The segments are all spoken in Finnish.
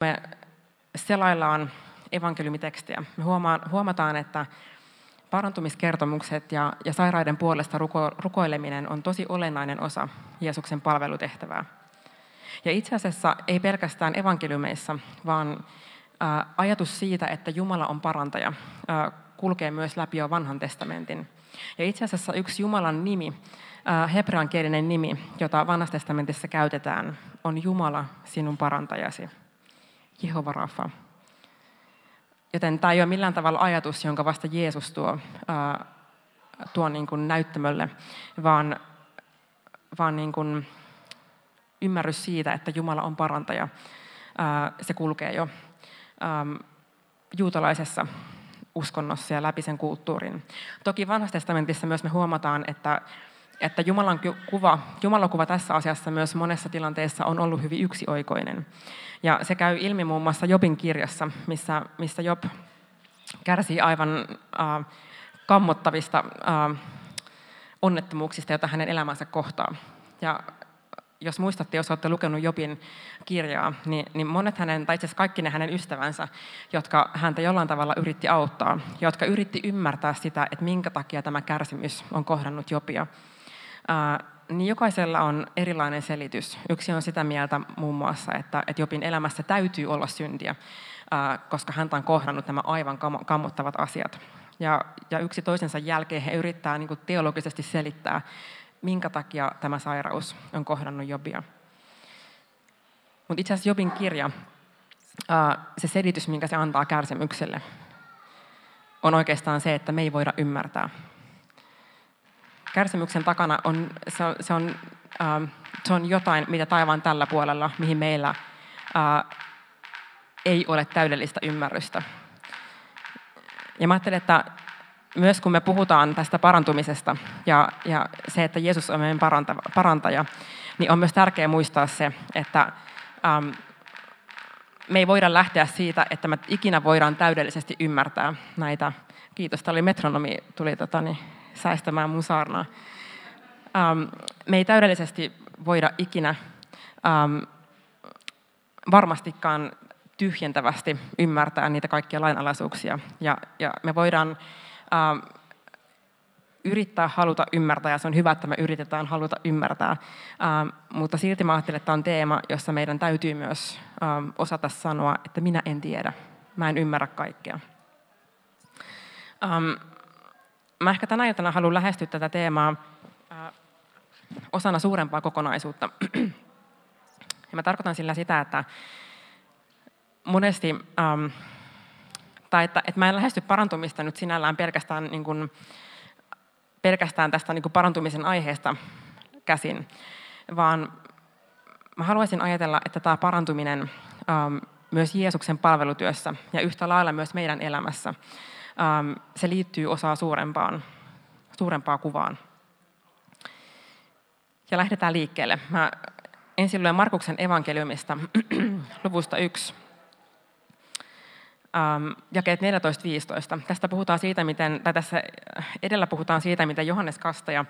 me selaillaan evankeliumitekstiä, me huomataan, että parantumiskertomukset ja, ja sairaiden puolesta ruko, rukoileminen on tosi olennainen osa Jeesuksen palvelutehtävää. Ja itse asiassa ei pelkästään evankeliumeissa, vaan ää, ajatus siitä, että Jumala on parantaja, ää, kulkee myös läpi jo vanhan testamentin. Ja itse asiassa yksi Jumalan nimi, hebreankielinen nimi, jota vanhassa testamentissa käytetään, on Jumala sinun parantajasi, Jehova Rafa. Joten tämä ei ole millään tavalla ajatus, jonka vasta Jeesus tuo, ää, tuo niin kuin näyttämölle, vaan, vaan niin kuin ymmärrys siitä, että Jumala on parantaja. Ää, se kulkee jo ää, juutalaisessa uskonnossa ja läpi sen kulttuurin. Toki vanhassa testamentissa myös me huomataan, että, että Jumalan kuva, Jumalan kuva tässä asiassa myös monessa tilanteessa on ollut hyvin yksioikoinen. Ja se käy ilmi muun muassa Jobin kirjassa, missä, missä Job kärsii aivan äh, kammottavista äh, onnettomuuksista, joita hänen elämänsä kohtaa. Ja jos muistatte, jos olette lukenut Jobin kirjaa, niin, niin monet hänen, tai itse asiassa kaikki ne hänen ystävänsä, jotka häntä jollain tavalla yritti auttaa, jotka yritti ymmärtää sitä, että minkä takia tämä kärsimys on kohdannut Jobia, niin jokaisella on erilainen selitys. Yksi on sitä mieltä muun muassa, että, että Jobin elämässä täytyy olla syntiä, koska häntä on kohdannut nämä aivan kammottavat asiat. Ja, ja yksi toisensa jälkeen he yrittää niin teologisesti selittää, minkä takia tämä sairaus on kohdannut Jobia. Mutta itse asiassa Jobin kirja, se selitys, minkä se antaa kärsimykselle, on oikeastaan se, että me ei voida ymmärtää. Kärsimyksen takana on, se on, se on, se on jotain, mitä taivaan tällä puolella, mihin meillä ei ole täydellistä ymmärrystä. Ja mä ajattelen, että myös kun me puhutaan tästä parantumisesta ja, ja se, että Jeesus on meidän parantaja, niin on myös tärkeää muistaa se, että ähm, me ei voida lähteä siitä, että me ikinä voidaan täydellisesti ymmärtää näitä. Kiitos, tämä oli metronomi, tuli tota, niin, säästämään mun saarnaa. Ähm, me ei täydellisesti voida ikinä ähm, varmastikaan tyhjentävästi ymmärtää niitä kaikkia lainalaisuuksia. Ja, ja me voidaan Ähm, yrittää haluta ymmärtää, ja se on hyvä, että me yritetään haluta ymmärtää. Ähm, mutta silti mä ajattelen, että tämä on teema, jossa meidän täytyy myös ähm, osata sanoa, että minä en tiedä, mä en ymmärrä kaikkea. Mä ehkä tänä iltana haluan lähestyä tätä teemaa äh, osana suurempaa kokonaisuutta. ja mä tarkoitan sillä sitä, että monesti tai että, että mä en lähesty parantumista nyt sinällään pelkästään, niin kuin, pelkästään tästä niin kuin parantumisen aiheesta käsin, vaan mä haluaisin ajatella, että tämä parantuminen ähm, myös Jeesuksen palvelutyössä ja yhtä lailla myös meidän elämässä, ähm, se liittyy osaa suurempaan, suurempaan kuvaan. Ja lähdetään liikkeelle. Mä ensin luen Markuksen evankeliumista luvusta 1 ähm, jakeet 14-15. Tästä puhutaan siitä, miten, tai tässä edellä puhutaan siitä, miten Johannes Kastaja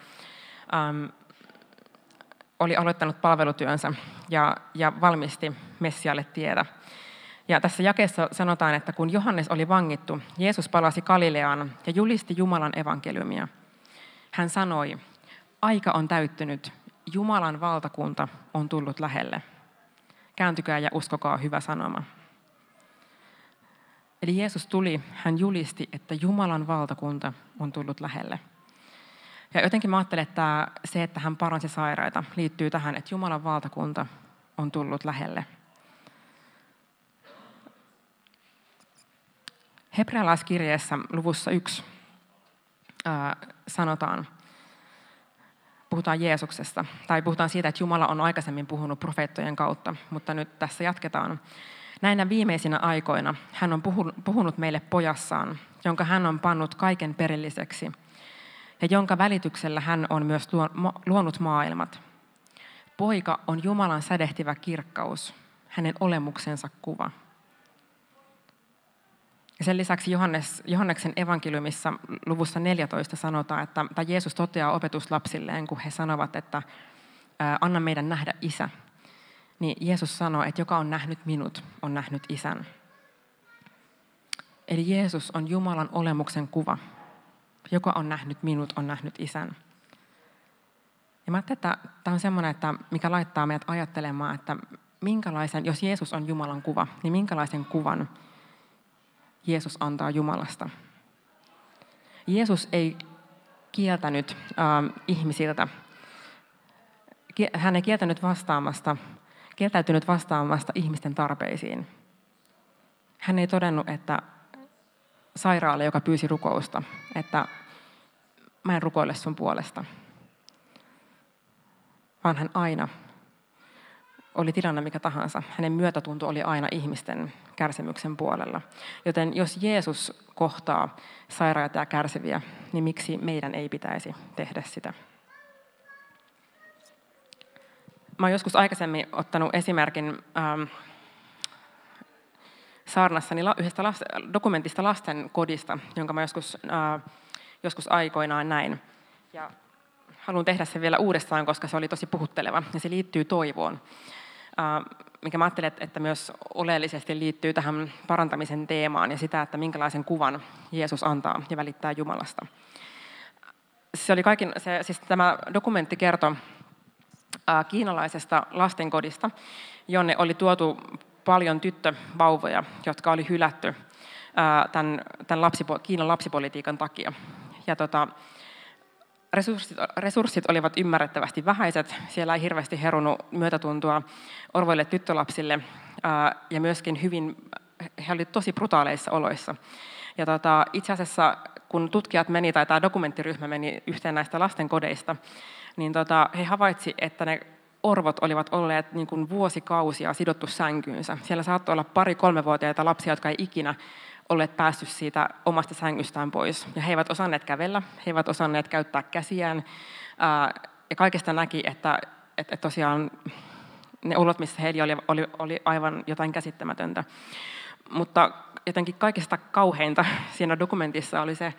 ähm, oli aloittanut palvelutyönsä ja, ja valmisti Messialle tiedä. Ja tässä jakeessa sanotaan, että kun Johannes oli vangittu, Jeesus palasi Galileaan ja julisti Jumalan evankeliumia. Hän sanoi, aika on täyttynyt, Jumalan valtakunta on tullut lähelle. Kääntykää ja uskokaa hyvä sanoma. Eli Jeesus tuli, hän julisti, että Jumalan valtakunta on tullut lähelle. Ja jotenkin mä ajattelen, että se, että hän paransi sairaita, liittyy tähän, että Jumalan valtakunta on tullut lähelle. Hebrealaiskirjeessä luvussa yksi sanotaan, puhutaan Jeesuksesta, tai puhutaan siitä, että Jumala on aikaisemmin puhunut profeettojen kautta, mutta nyt tässä jatketaan. Näinä viimeisinä aikoina hän on puhunut meille pojassaan, jonka hän on pannut kaiken perilliseksi ja jonka välityksellä hän on myös luonut maailmat. Poika on Jumalan sädehtivä kirkkaus, hänen olemuksensa kuva. Ja sen lisäksi Johannes, Johanneksen evankeliumissa luvussa 14 sanotaan, että tai Jeesus toteaa opetuslapsilleen, kun he sanovat, että anna meidän nähdä isä, niin Jeesus sanoo, että joka on nähnyt minut, on nähnyt isän. Eli Jeesus on Jumalan olemuksen kuva. Joka on nähnyt minut, on nähnyt isän. Ja mä että tämä on semmoinen, että mikä laittaa meidät ajattelemaan, että minkälaisen, jos Jeesus on Jumalan kuva, niin minkälaisen kuvan Jeesus antaa Jumalasta. Jeesus ei kieltänyt äh, ihmisiltä, hän ei kieltänyt vastaamasta, kieltäytynyt vastaamasta ihmisten tarpeisiin. Hän ei todennut, että sairaalle, joka pyysi rukousta, että mä en rukoile sun puolesta. Vaan hän aina, oli tilanne mikä tahansa, hänen myötätunto oli aina ihmisten kärsimyksen puolella. Joten jos Jeesus kohtaa sairaita ja kärsiviä, niin miksi meidän ei pitäisi tehdä sitä? Mä olen joskus aikaisemmin ottanut esimerkin ähm, saarnassani yhdestä last, dokumentista lasten kodista, jonka mä joskus, äh, joskus aikoinaan näin. Ja haluan tehdä sen vielä uudestaan, koska se oli tosi puhutteleva ja se liittyy toivoon. Äh, mikä mä ajattelen, että myös oleellisesti liittyy tähän parantamisen teemaan ja sitä, että minkälaisen kuvan Jeesus antaa ja välittää Jumalasta. Se oli kaikin, se, siis tämä dokumentti kertoi äh, kiinalaisesta lastenkodista, jonne oli tuotu paljon tyttövauvoja, jotka oli hylätty tämän, tämän lapsipo, Kiinan lapsipolitiikan takia. Ja tota, resurssit, resurssit olivat ymmärrettävästi vähäiset. Siellä ei hirveästi herunut myötätuntua orvoille tyttölapsille ja myöskin hyvin, he olivat tosi brutaaleissa oloissa. Ja tota, itse asiassa, kun tutkijat meni, tai tämä dokumenttiryhmä meni yhteen näistä lastenkodeista, niin tota, he havaitsivat, että ne orvot olivat olleet niin kuin vuosikausia sidottu sänkyynsä. Siellä saattoi olla pari-kolmevuotiaita lapsia, jotka ei ikinä olleet päässyt siitä omasta sängystään pois. Ja he eivät osanneet kävellä, he eivät osanneet käyttää käsiään. Ja kaikesta näki, että, että tosiaan ne olot, missä heillä oli, oli, oli aivan jotain käsittämätöntä. Mutta jotenkin kaikista kauheinta siinä dokumentissa oli se,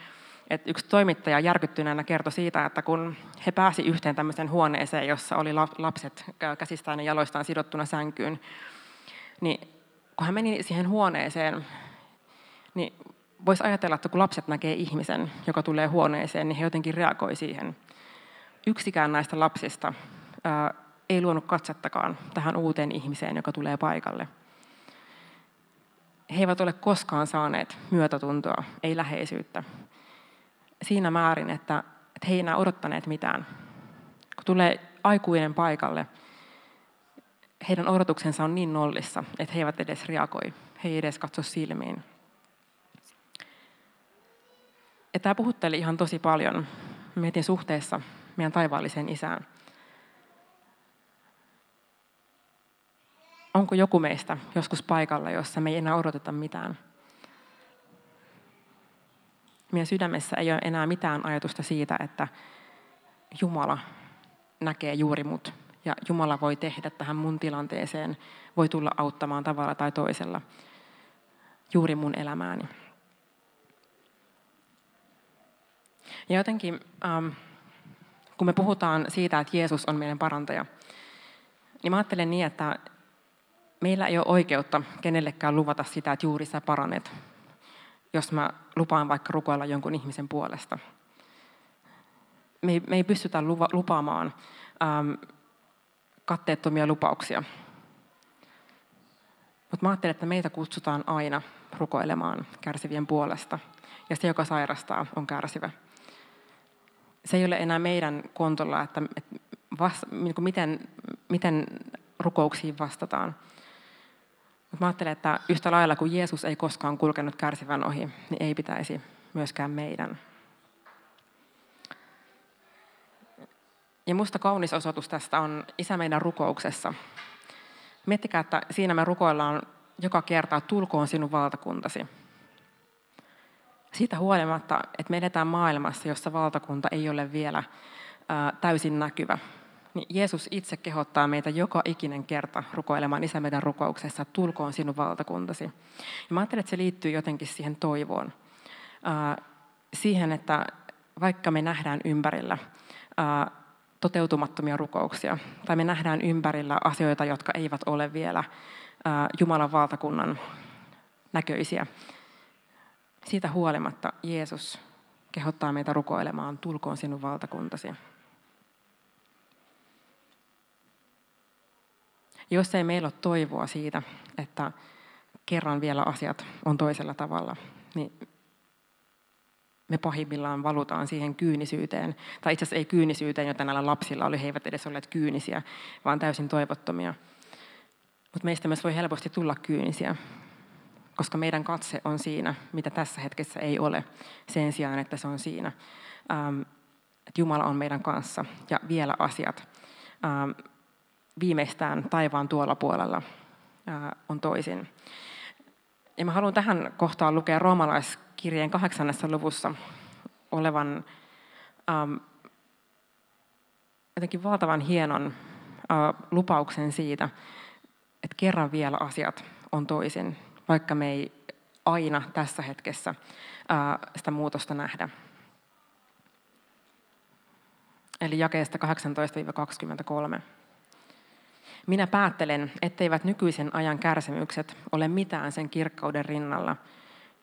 että yksi toimittaja järkyttyneenä kertoi siitä, että kun he pääsi yhteen tämmöiseen huoneeseen, jossa oli lapset käsistään ja jaloistaan sidottuna sänkyyn, niin kun hän meni siihen huoneeseen, niin voisi ajatella, että kun lapset näkee ihmisen, joka tulee huoneeseen, niin he jotenkin reagoi siihen. Yksikään näistä lapsista ää, ei luonut katsettakaan tähän uuteen ihmiseen, joka tulee paikalle. He eivät ole koskaan saaneet myötätuntoa, ei läheisyyttä siinä määrin, että, että he ei enää odottaneet mitään. Kun tulee aikuinen paikalle, heidän odotuksensa on niin nollissa, että he eivät edes reagoi. He ei edes katso silmiin. Ja tämä puhutteli ihan tosi paljon. Mietin suhteessa meidän taivaalliseen isään. Onko joku meistä joskus paikalla, jossa me ei enää odoteta mitään? meidän sydämessä ei ole enää mitään ajatusta siitä, että Jumala näkee juuri mut ja Jumala voi tehdä tähän mun tilanteeseen, voi tulla auttamaan tavalla tai toisella juuri mun elämääni. Ja jotenkin, ähm, kun me puhutaan siitä, että Jeesus on meidän parantaja, niin mä ajattelen niin, että meillä ei ole oikeutta kenellekään luvata sitä, että juuri sä paranet, jos mä lupaan vaikka rukoilla jonkun ihmisen puolesta. Me ei, me ei pystytä luva, lupaamaan ähm, katteettomia lupauksia. Mutta mä ajattelen, että meitä kutsutaan aina rukoilemaan kärsivien puolesta. Ja se, joka sairastaa, on kärsivä. Se ei ole enää meidän kontolla, että, että vasta, niin miten, miten rukouksiin vastataan. Mutta mä ajattelen, että yhtä lailla kuin Jeesus ei koskaan kulkenut kärsivän ohi, niin ei pitäisi myöskään meidän. Ja musta kaunis osoitus tästä on Isä meidän rukouksessa. Miettikää, että siinä me rukoillaan joka kerta, tulkoon sinun valtakuntasi. Siitä huolimatta, että me edetään maailmassa, jossa valtakunta ei ole vielä täysin näkyvä niin Jeesus itse kehottaa meitä joka ikinen kerta rukoilemaan Isä meidän rukouksessa, että tulkoon sinun valtakuntasi. Ja mä ajattelen, että se liittyy jotenkin siihen toivoon. siihen, että vaikka me nähdään ympärillä toteutumattomia rukouksia, tai me nähdään ympärillä asioita, jotka eivät ole vielä Jumalan valtakunnan näköisiä. Siitä huolimatta Jeesus kehottaa meitä rukoilemaan, tulkoon sinun valtakuntasi. Jos ei meillä ole toivoa siitä, että kerran vielä asiat on toisella tavalla, niin me pahimmillaan valutaan siihen kyynisyyteen. Tai itse asiassa ei kyynisyyteen, jota näillä lapsilla oli. He eivät edes olleet kyynisiä, vaan täysin toivottomia. Mutta meistä myös voi helposti tulla kyynisiä, koska meidän katse on siinä, mitä tässä hetkessä ei ole, sen sijaan, että se on siinä. Ähm, että Jumala on meidän kanssa ja vielä asiat ähm, viimeistään taivaan tuolla puolella äh, on toisin. Ja mä haluan tähän kohtaan lukea roomalaiskirjeen kahdeksannessa luvussa olevan ähm, jotenkin valtavan hienon äh, lupauksen siitä, että kerran vielä asiat on toisin, vaikka me ei aina tässä hetkessä sitä muutosta nähdä. Eli jakeesta 18-23. Minä päättelen, etteivät nykyisen ajan kärsimykset ole mitään sen kirkkauden rinnalla,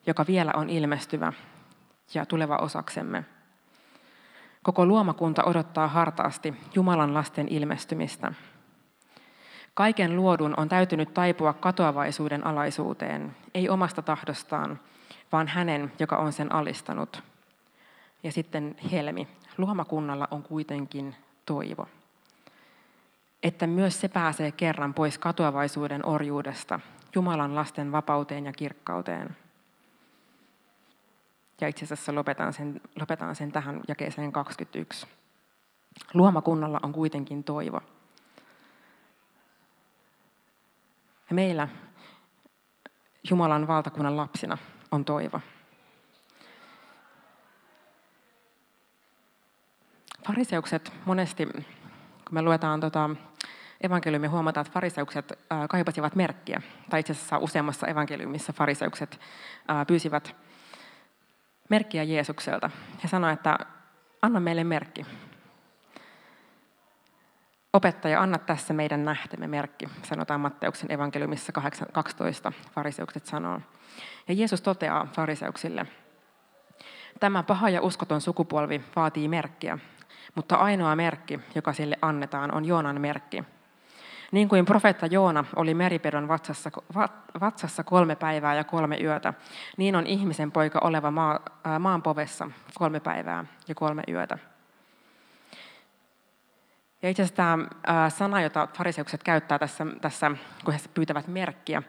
joka vielä on ilmestyvä ja tuleva osaksemme. Koko luomakunta odottaa hartaasti Jumalan lasten ilmestymistä. Kaiken luodun on täytynyt taipua katoavaisuuden alaisuuteen, ei omasta tahdostaan, vaan hänen, joka on sen alistanut. Ja sitten Helmi. Luomakunnalla on kuitenkin toivo että myös se pääsee kerran pois katoavaisuuden orjuudesta Jumalan lasten vapauteen ja kirkkauteen. Ja itse asiassa lopetan sen, lopetan sen tähän jakeeseen 21. Luomakunnalla on kuitenkin toivo. Ja meillä Jumalan valtakunnan lapsina on toivo. Fariseukset monesti kun me luetaan tota evankeliumia, huomataan, että fariseukset kaipasivat merkkiä. Tai itse asiassa useammassa evankeliumissa fariseukset pyysivät merkkiä Jeesukselta. He sanoivat, että anna meille merkki. Opettaja, anna tässä meidän nähtemme merkki, sanotaan Matteuksen evankeliumissa 12, fariseukset sanoo. Ja Jeesus toteaa fariseuksille, tämä paha ja uskoton sukupolvi vaatii merkkiä, mutta ainoa merkki, joka sille annetaan, on Joonan merkki. Niin kuin profeetta Joona oli meripedon vatsassa, vatsassa kolme päivää ja kolme yötä, niin on ihmisen poika oleva maa, maan povessa kolme päivää ja kolme yötä. Ja itse asiassa tämä sana, jota fariseukset käyttää tässä, tässä, kun he pyytävät merkkiä,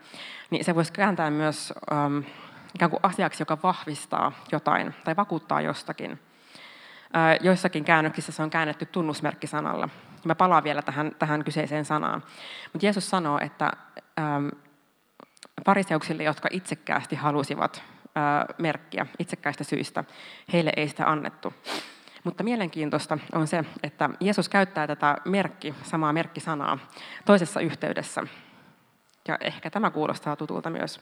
niin se voisi kääntää myös ähm, ikään kuin asiaksi, joka vahvistaa jotain tai vakuuttaa jostakin. Joissakin käännöksissä se on käännetty tunnusmerkkisanalla. Mä palaan vielä tähän, tähän kyseiseen sanaan. Mutta Jeesus sanoo, että ähm, fariseuksille, jotka itsekkäästi halusivat äh, merkkiä itsekkäistä syistä, heille ei sitä annettu. Mutta mielenkiintoista on se, että Jeesus käyttää tätä merkki, samaa merkkisanaa toisessa yhteydessä. Ja ehkä tämä kuulostaa tutulta myös.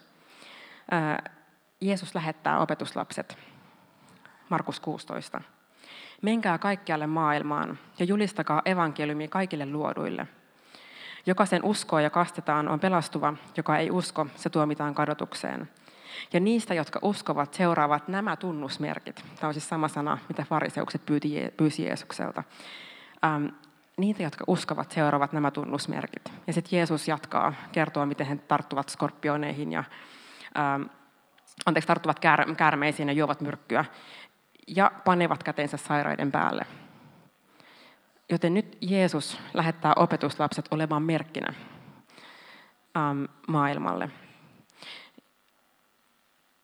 Jeesus lähettää opetuslapset. Markus 16. Menkää kaikkialle maailmaan ja julistakaa evankeliumi kaikille luoduille. Joka sen uskoo ja kastetaan on pelastuva, joka ei usko, se tuomitaan kadotukseen. Ja niistä, jotka uskovat, seuraavat nämä tunnusmerkit. Tämä on siis sama sana, mitä fariseukset pyysi Jeesukselta. Ähm, niitä, jotka uskovat, seuraavat nämä tunnusmerkit. Ja sitten Jeesus jatkaa, kertoo, miten he tarttuvat skorpioneihin ja ähm, anteeksi, tarttuvat käär, käärmeisiin ja juovat myrkkyä ja panevat kätensä sairaiden päälle. Joten nyt Jeesus lähettää opetuslapset olemaan merkkinä ähm, maailmalle.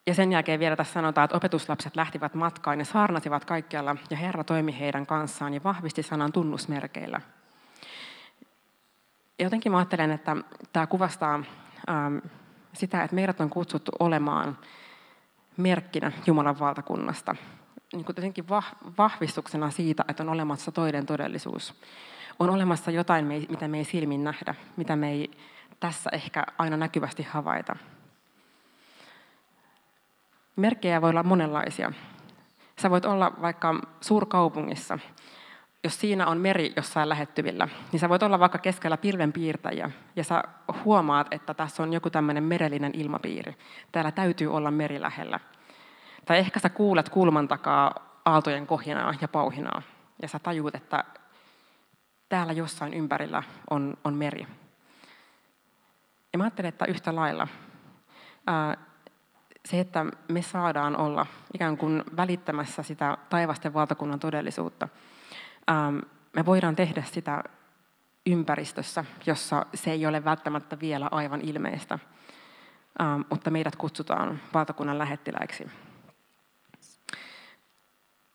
Ja sen jälkeen vielä tässä sanotaan, että opetuslapset lähtivät matkaan ja saarnasivat kaikkialla, ja Herra toimi heidän kanssaan ja vahvisti sanan tunnusmerkeillä. Jotenkin mä ajattelen, että tämä kuvastaa ähm, sitä, että meidät on kutsuttu olemaan merkkinä Jumalan valtakunnasta niin kuin jotenkin vahvistuksena siitä, että on olemassa toinen todellisuus. On olemassa jotain, mitä me ei silmin nähdä, mitä me ei tässä ehkä aina näkyvästi havaita. Merkkejä voi olla monenlaisia. Sä voit olla vaikka suurkaupungissa jos siinä on meri jossain lähettyvillä, niin sä voit olla vaikka keskellä pilvenpiirtäjiä ja sä huomaat, että tässä on joku tämmöinen merellinen ilmapiiri. Täällä täytyy olla meri lähellä. Tai ehkä sä kuulet kulman takaa aaltojen kohinaa ja pauhinaa ja sä tajuut, että täällä jossain ympärillä on, on meri. Ja mä ajattelen, että yhtä lailla se, että me saadaan olla ikään kuin välittämässä sitä taivasten valtakunnan todellisuutta, ää, me voidaan tehdä sitä ympäristössä, jossa se ei ole välttämättä vielä aivan ilmeistä, ää, mutta meidät kutsutaan valtakunnan lähettiläiksi.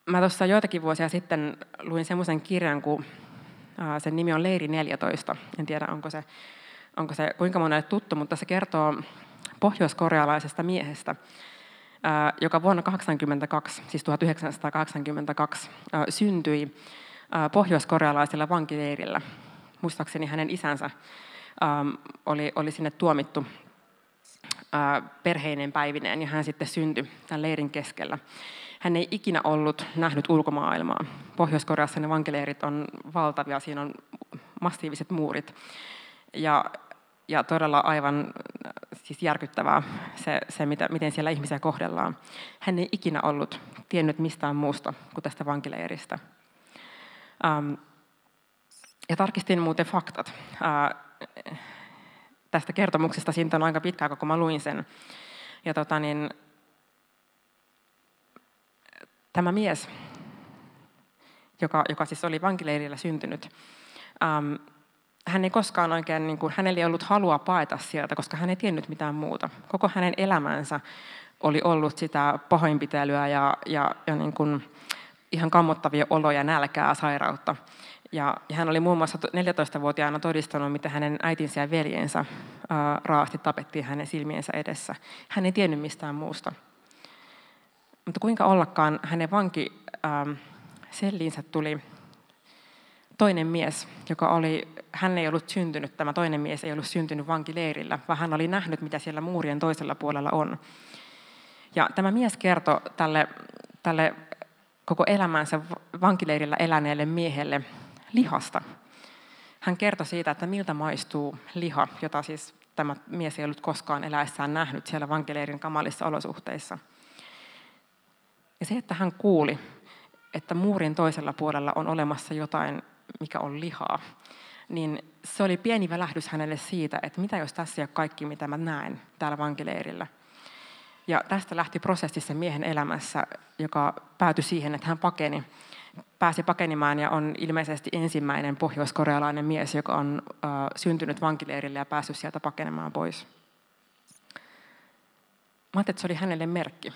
Mä tuossa joitakin vuosia sitten luin semmoisen kirjan, kun sen nimi on Leiri 14. En tiedä, onko se, onko se kuinka monelle tuttu, mutta se kertoo pohjoiskorealaisesta miehestä, joka vuonna 1982, siis 1982, syntyi pohjoiskorealaisella vankileirillä. Muistaakseni hänen isänsä oli, oli sinne tuomittu perheinen päivineen ja hän sitten syntyi tämän leirin keskellä. Hän ei ikinä ollut nähnyt ulkomaailmaa. Pohjois-Koreassa ne vankileirit on valtavia, siinä on massiiviset muurit. Ja, ja todella aivan siis järkyttävää se, se mitä, miten siellä ihmisiä kohdellaan. Hän ei ikinä ollut tiennyt mistään muusta kuin tästä vankileiristä. Ähm, ja tarkistin muuten faktat. Äh, tästä kertomuksesta siitä on aika pitkä kun mä luin sen. Ja tota, niin, tämä mies, joka, joka siis oli vankileirillä syntynyt, ähm, hän ei koskaan oikein, niin kuin, hänellä ei ollut halua paeta sieltä, koska hän ei tiennyt mitään muuta. Koko hänen elämänsä oli ollut sitä pahoinpitelyä ja, ja, ja niin kuin, ihan kammottavia oloja, nälkää, sairautta. Ja, ja hän oli muun muassa 14-vuotiaana todistanut, miten hänen äitinsä ja veljensä ää, raasti tapettiin hänen silmiensä edessä. Hän ei tiennyt mistään muusta. Mutta kuinka ollakaan hänen vanki ähm, selliinsä tuli toinen mies, joka oli, hän ei ollut syntynyt, tämä toinen mies ei ollut syntynyt vankileirillä, vaan hän oli nähnyt, mitä siellä muurien toisella puolella on. Ja tämä mies kertoi tälle, tälle koko elämänsä vankileirillä eläneelle miehelle lihasta. Hän kertoi siitä, että miltä maistuu liha, jota siis tämä mies ei ollut koskaan eläessään nähnyt siellä vankileirin kamalissa olosuhteissa. Ja se, että hän kuuli, että muurin toisella puolella on olemassa jotain, mikä on lihaa, niin se oli pieni välähdys hänelle siitä, että mitä jos tässä ei ole kaikki, mitä mä näen täällä vankileirillä. Ja tästä lähti prosessi sen miehen elämässä, joka päätyi siihen, että hän pakeni, pääsi pakenimaan ja on ilmeisesti ensimmäinen pohjoiskorealainen mies, joka on äh, syntynyt vankileirille ja päässyt sieltä pakenemaan pois. Mä ajattelin, että se oli hänelle merkki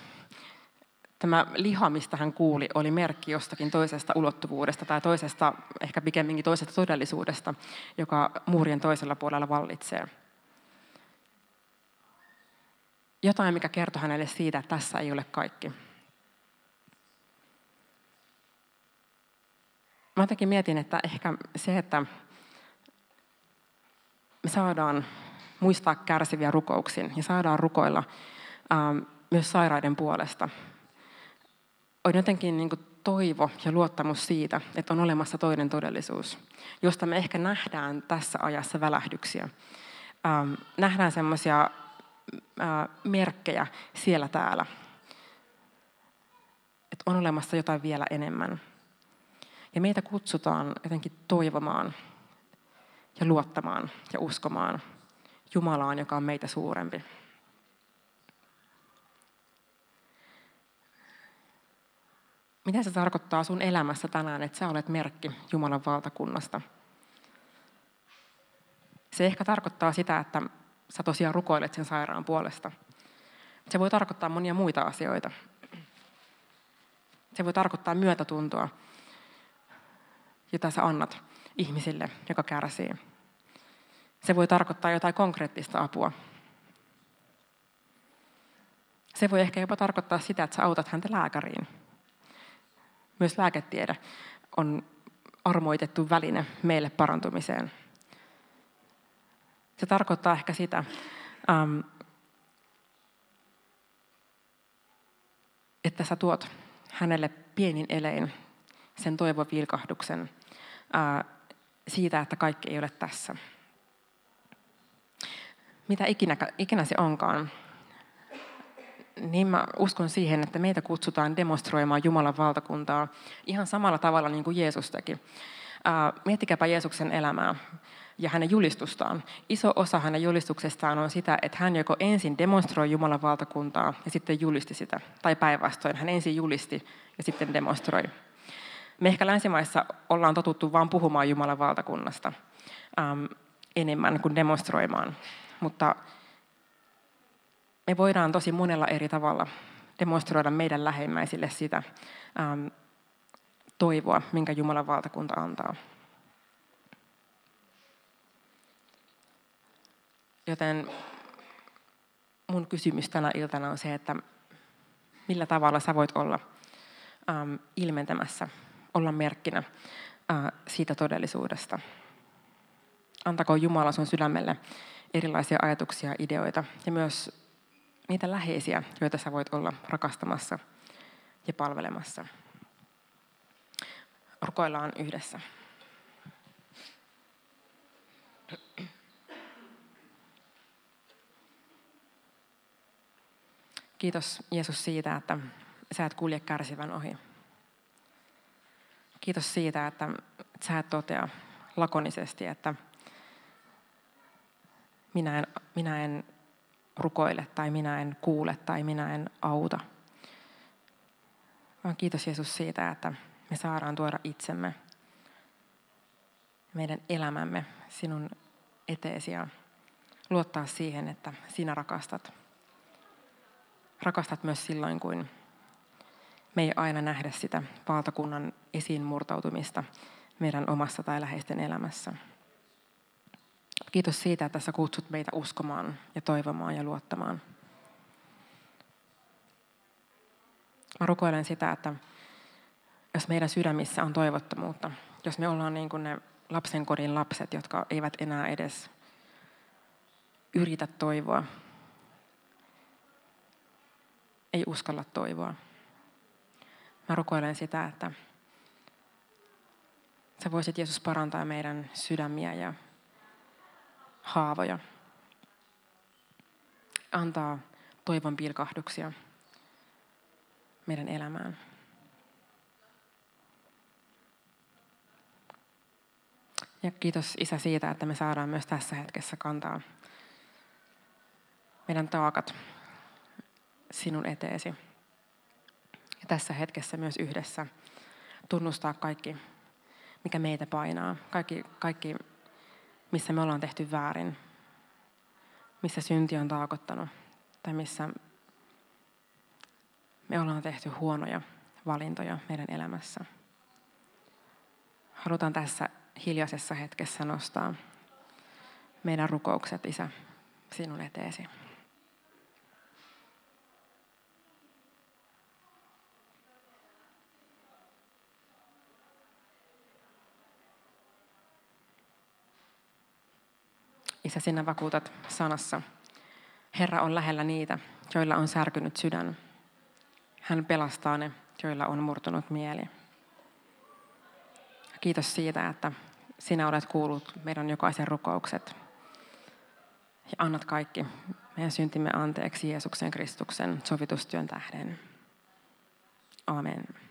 tämä liha, mistä hän kuuli, oli merkki jostakin toisesta ulottuvuudesta tai toisesta, ehkä pikemminkin toisesta todellisuudesta, joka muurien toisella puolella vallitsee. Jotain, mikä kertoi hänelle siitä, että tässä ei ole kaikki. Mä jotenkin mietin, että ehkä se, että me saadaan muistaa kärsiviä rukouksin ja saadaan rukoilla myös sairaiden puolesta, on jotenkin niin toivo ja luottamus siitä, että on olemassa toinen todellisuus, josta me ehkä nähdään tässä ajassa välähdyksiä. Ähm, nähdään semmoisia äh, merkkejä siellä täällä, että on olemassa jotain vielä enemmän. Ja meitä kutsutaan jotenkin toivomaan ja luottamaan ja uskomaan Jumalaan, joka on meitä suurempi. Mitä se tarkoittaa sun elämässä tänään, että sä olet merkki Jumalan valtakunnasta? Se ehkä tarkoittaa sitä, että sä tosiaan rukoilet sen sairaan puolesta. Se voi tarkoittaa monia muita asioita. Se voi tarkoittaa myötätuntoa, jota sä annat ihmisille, joka kärsii. Se voi tarkoittaa jotain konkreettista apua. Se voi ehkä jopa tarkoittaa sitä, että sä autat häntä lääkäriin myös lääketiede on armoitettu väline meille parantumiseen. Se tarkoittaa ehkä sitä, ähm, että sä tuot hänelle pienin elein sen toivovilkahduksen, siitä, että kaikki ei ole tässä. Mitä ikinä, ikinä se onkaan, niin mä uskon siihen, että meitä kutsutaan demonstroimaan Jumalan valtakuntaa ihan samalla tavalla niin kuin Jeesus teki. Miettikääpä Jeesuksen elämää ja hänen julistustaan. Iso osa hänen julistuksestaan on sitä, että hän joko ensin demonstroi Jumalan valtakuntaa ja sitten julisti sitä, tai päinvastoin, hän ensin julisti ja sitten demonstroi. Me ehkä länsimaissa ollaan totuttu vain puhumaan Jumalan valtakunnasta enemmän kuin demonstroimaan, mutta me voidaan tosi monella eri tavalla demonstroida meidän lähemmäisille sitä ähm, toivoa, minkä Jumalan valtakunta antaa. Joten mun kysymys tänä iltana on se, että millä tavalla sä voit olla ähm, ilmentämässä, olla merkkinä äh, siitä todellisuudesta. Antako Jumala sun sydämelle erilaisia ajatuksia, ideoita ja myös niitä läheisiä, joita sä voit olla rakastamassa ja palvelemassa. Rukoillaan yhdessä. Kiitos Jeesus siitä, että sä et kulje kärsivän ohi. Kiitos siitä, että sä et totea lakonisesti, että minä en, minä en rukoile tai minä en kuule tai minä en auta. Vaan kiitos Jeesus siitä, että me saadaan tuoda itsemme, meidän elämämme sinun eteesi ja luottaa siihen, että sinä rakastat. Rakastat myös silloin, kun me ei aina nähdä sitä valtakunnan esiin murtautumista meidän omassa tai läheisten elämässä. Kiitos siitä, että sä kutsut meitä uskomaan ja toivomaan ja luottamaan. Mä rukoilen sitä, että jos meidän sydämissä on toivottomuutta, jos me ollaan niin kuin ne lapsenkodin lapset, jotka eivät enää edes yritä toivoa, ei uskalla toivoa. Mä rukoilen sitä, että sä voisit Jeesus parantaa meidän sydämiä ja haavoja. Antaa toivon pilkahduksia meidän elämään. Ja kiitos Isä siitä, että me saadaan myös tässä hetkessä kantaa meidän taakat sinun eteesi. Ja tässä hetkessä myös yhdessä tunnustaa kaikki, mikä meitä painaa. Kaikki, kaikki missä me ollaan tehty väärin, missä synti on taakottanut tai missä me ollaan tehty huonoja valintoja meidän elämässä. Halutaan tässä hiljaisessa hetkessä nostaa meidän rukoukset, Isä, sinun eteesi. Isä, sinä vakuutat sanassa. Herra on lähellä niitä, joilla on särkynyt sydän. Hän pelastaa ne, joilla on murtunut mieli. Kiitos siitä, että sinä olet kuullut meidän jokaisen rukoukset. Ja annat kaikki meidän syntimme anteeksi Jeesuksen Kristuksen sovitustyön tähden. Amen.